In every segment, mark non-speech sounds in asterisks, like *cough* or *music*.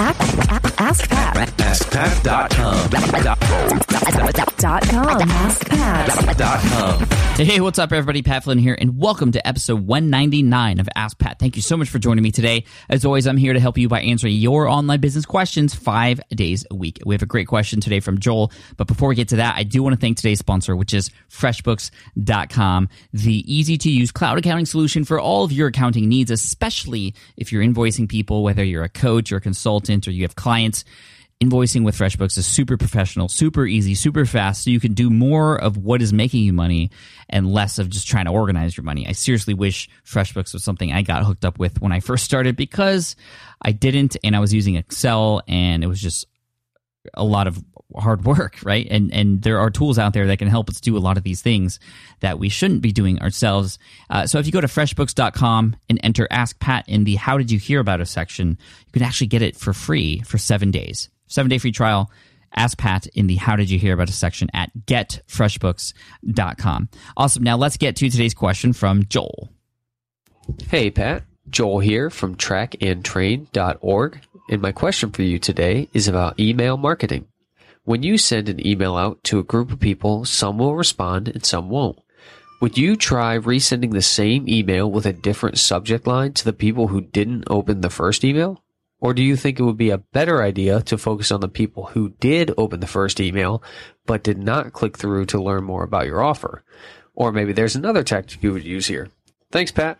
act, act Ask Pat. AskPat.com. Dot com. AskPat. Hey, what's up, everybody? Pat Flynn here, and welcome to episode 199 of Ask Pat. Thank you so much for joining me today. As always, I'm here to help you by answering your online business questions five days a week. We have a great question today from Joel, but before we get to that, I do want to thank today's sponsor, which is FreshBooks.com, the easy to use cloud accounting solution for all of your accounting needs, especially if you're invoicing people, whether you're a coach or a consultant or you have clients invoicing with FreshBooks is super professional, super easy, super fast. So you can do more of what is making you money and less of just trying to organize your money. I seriously wish FreshBooks was something I got hooked up with when I first started because I didn't and I was using Excel and it was just a lot of hard work, right? And and there are tools out there that can help us do a lot of these things that we shouldn't be doing ourselves. Uh, so if you go to freshbooks.com and enter Ask Pat in the How Did You Hear About Us section, you can actually get it for free for seven days. Seven day free trial. Ask Pat in the How Did You Hear About Us section at getfreshbooks.com. Awesome. Now let's get to today's question from Joel. Hey, Pat. Joel here from trackandtrain.org. And my question for you today is about email marketing. When you send an email out to a group of people, some will respond and some won't. Would you try resending the same email with a different subject line to the people who didn't open the first email? Or do you think it would be a better idea to focus on the people who did open the first email but did not click through to learn more about your offer? Or maybe there's another tactic you would use here. Thanks, Pat.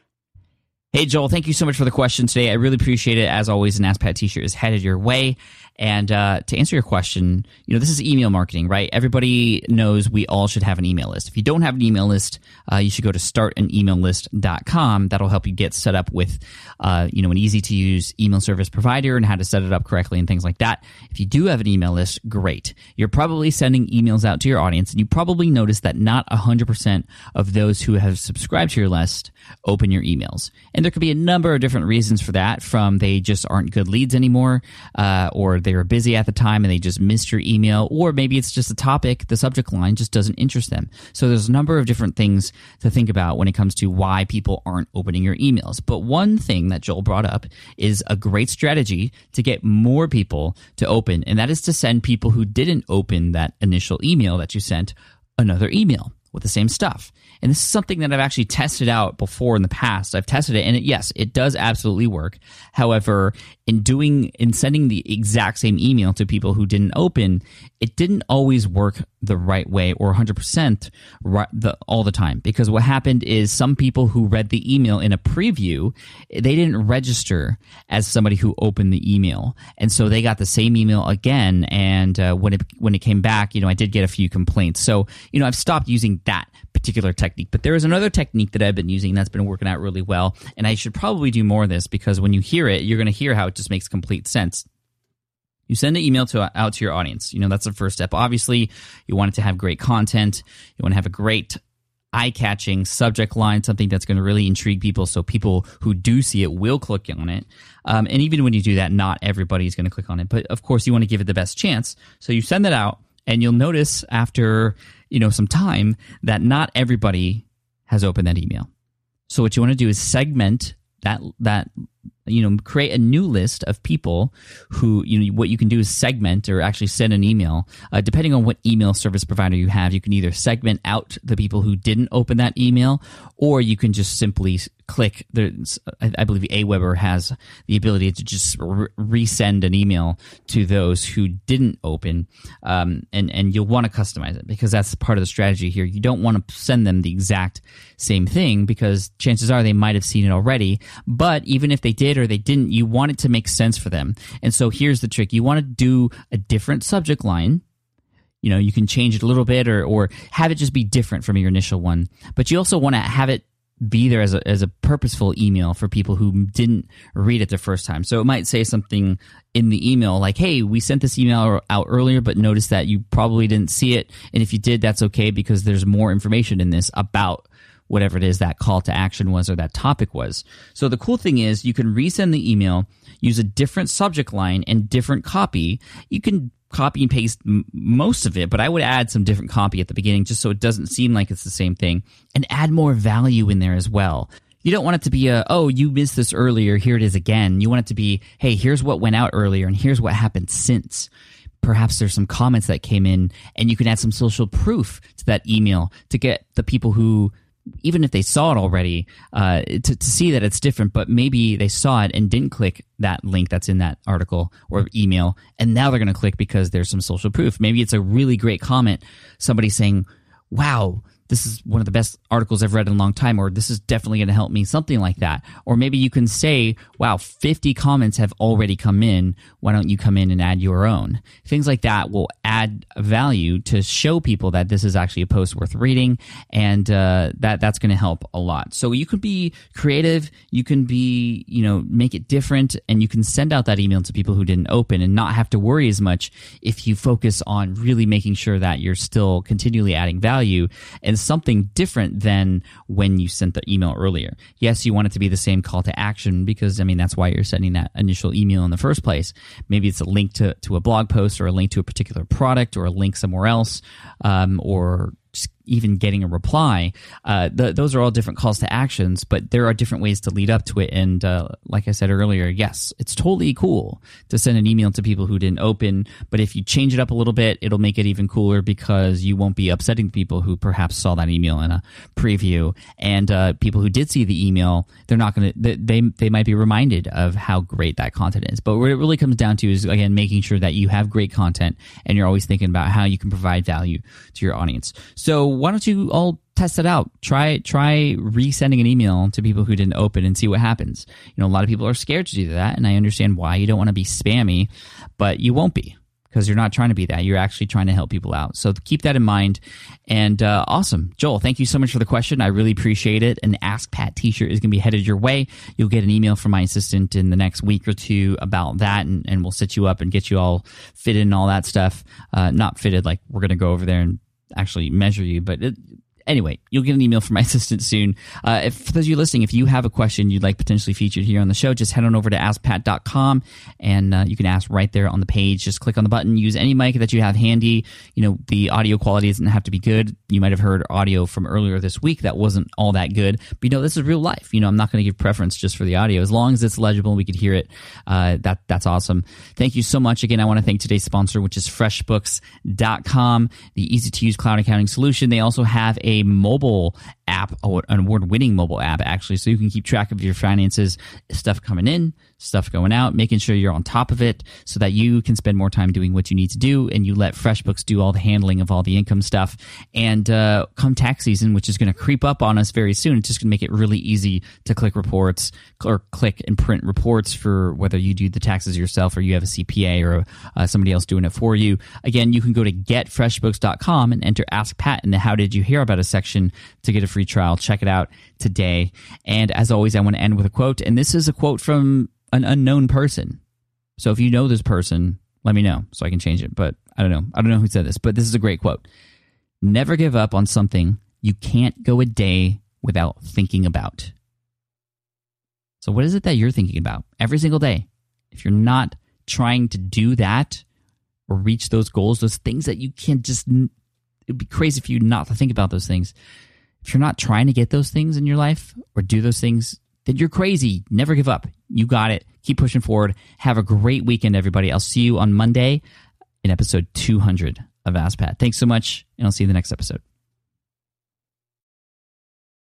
Hey, Joel, thank you so much for the question today. I really appreciate it. As always, an Ask Pat t shirt is headed your way. And uh, to answer your question, you know, this is email marketing, right? Everybody knows we all should have an email list. If you don't have an email list, uh, you should go to startanemaillist.com. That'll help you get set up with, uh, you know, an easy to use email service provider and how to set it up correctly and things like that. If you do have an email list, great. You're probably sending emails out to your audience, and you probably notice that not 100% of those who have subscribed to your list open your emails. There could be a number of different reasons for that, from they just aren't good leads anymore, uh, or they were busy at the time and they just missed your email, or maybe it's just a topic, the subject line just doesn't interest them. So there's a number of different things to think about when it comes to why people aren't opening your emails. But one thing that Joel brought up is a great strategy to get more people to open, and that is to send people who didn't open that initial email that you sent another email with the same stuff. And this is something that I've actually tested out before in the past. I've tested it and it, yes, it does absolutely work. However, in doing, in sending the exact same email to people who didn't open, it didn't always work the right way or 100% right, the, all the time. Because what happened is some people who read the email in a preview, they didn't register as somebody who opened the email. And so they got the same email again. And uh, when it, when it came back, you know, I did get a few complaints. So, you know, I've stopped using that particular technique. But there is another technique that I've been using that's been working out really well. And I should probably do more of this because when you hear it, you're going to hear how it just makes complete sense. You send an email to out to your audience. You know, that's the first step. Obviously, you want it to have great content. You want to have a great eye-catching subject line, something that's going to really intrigue people, so people who do see it will click on it. Um, and even when you do that, not everybody is going to click on it. But of course, you want to give it the best chance. So you send that out, and you'll notice after you know some time that not everybody has opened that email. So what you want to do is segment that that you know create a new list of people who you know what you can do is segment or actually send an email. Uh, depending on what email service provider you have you can either segment out the people who didn't open that email or you can just simply click there's i believe aweber has the ability to just re- resend an email to those who didn't open um, and and you'll want to customize it because that's part of the strategy here. You don't want to send them the exact same thing because chances are they might have seen it already but even if they did or they didn't you want it to make sense for them. And so here's the trick. You want to do a different subject line. You know you can change it a little bit or or have it just be different from your initial one but you also want to have it be there as a, as a purposeful email for people who didn't read it the first time. So it might say something in the email like, hey, we sent this email out earlier, but notice that you probably didn't see it. And if you did, that's okay because there's more information in this about whatever it is that call to action was or that topic was. So the cool thing is you can resend the email, use a different subject line and different copy. You can copy and paste m- most of it, but I would add some different copy at the beginning just so it doesn't seem like it's the same thing and add more value in there as well. You don't want it to be a, oh, you missed this earlier, here it is again. You want it to be, hey, here's what went out earlier and here's what happened since. Perhaps there's some comments that came in and you can add some social proof to that email to get the people who even if they saw it already, uh, to, to see that it's different, but maybe they saw it and didn't click that link that's in that article or email, and now they're going to click because there's some social proof. Maybe it's a really great comment, somebody saying, wow, this is one of the best articles I've read in a long time, or this is definitely going to help me, something like that. Or maybe you can say, wow, 50 comments have already come in. Why don't you come in and add your own? Things like that will add value to show people that this is actually a post worth reading, and uh, that that's going to help a lot. So you can be creative, you can be, you know, make it different, and you can send out that email to people who didn't open and not have to worry as much if you focus on really making sure that you're still continually adding value and something different than when you sent the email earlier. Yes, you want it to be the same call to action because, I mean, that's why you're sending that initial email in the first place. Maybe it's a link to, to a blog post or a link to a particular product or a link somewhere else um, or even getting a reply. Uh, those are all different calls to actions, but there are different ways to lead up to it. And uh, like I said earlier, yes, it's totally cool to send an email to people who didn't open. But if you change it up a little bit, it'll make it even cooler because you won't be upsetting people who perhaps saw that email in a preview. And uh, people who did see the email, they're not going to. They they might be reminded of how great that content is. But what it really comes down to is again making sure that you have great content and you're always thinking about how you can provide value to your audience. So why don't you all test it out? Try try resending an email to people who didn't open and see what happens. You know, a lot of people are scared to do that, and I understand why. You don't want to be spammy, but you won't be because you're not trying to be that. You're actually trying to help people out. So keep that in mind. And uh, awesome, Joel. Thank you so much for the question. I really appreciate it. An Ask Pat T-shirt is going to be headed your way. You'll get an email from my assistant in the next week or two about that, and, and we'll set you up and get you all fitted and all that stuff. Uh, not fitted like we're going to go over there and actually measure you, but it, anyway, you'll get an email from my *laughs* assistant soon. Uh, if, for those of you listening, if you have a question you'd like potentially featured here on the show, just head on over to askpat.com and uh, you can ask right there on the page. Just click on the button, use any mic that you have handy. You know, the audio quality doesn't have to be good. You might have heard audio from earlier this week that wasn't all that good, but you know, this is real life. You know, I'm not going to give preference just for the audio. As long as it's legible and we could hear it, uh, that that's awesome. Thank you so much. Again, I want to thank today's sponsor, which is freshbooks.com, the easy to use cloud accounting solution. They also have a mobile app, an award winning mobile app, actually, so you can keep track of your finances, stuff coming in, stuff going out, making sure you're on top of it so that you can spend more time doing what you need to do and you let FreshBooks do all the handling of all the income stuff. And uh, come tax season, which is going to creep up on us very soon, it's just going to make it really easy to click reports or click and print reports for whether you do the taxes yourself or you have a CPA or uh, somebody else doing it for you. Again, you can go to getfreshbooks.com and enter Ask Pat in the How Did You Hear About Us section to get a free trial. Check it out today. And as always, I want to end with a quote. And this is a quote from an unknown person. So if you know this person, let me know so I can change it. But I don't know. I don't know who said this, but this is a great quote. Never give up on something you can't go a day without thinking about. So, what is it that you're thinking about every single day? If you're not trying to do that or reach those goals, those things that you can't just, it'd be crazy for you not to think about those things. If you're not trying to get those things in your life or do those things then you're crazy. Never give up. You got it. Keep pushing forward. Have a great weekend, everybody. I'll see you on Monday in episode 200 of Ask Pat. Thanks so much, and I'll see you in the next episode.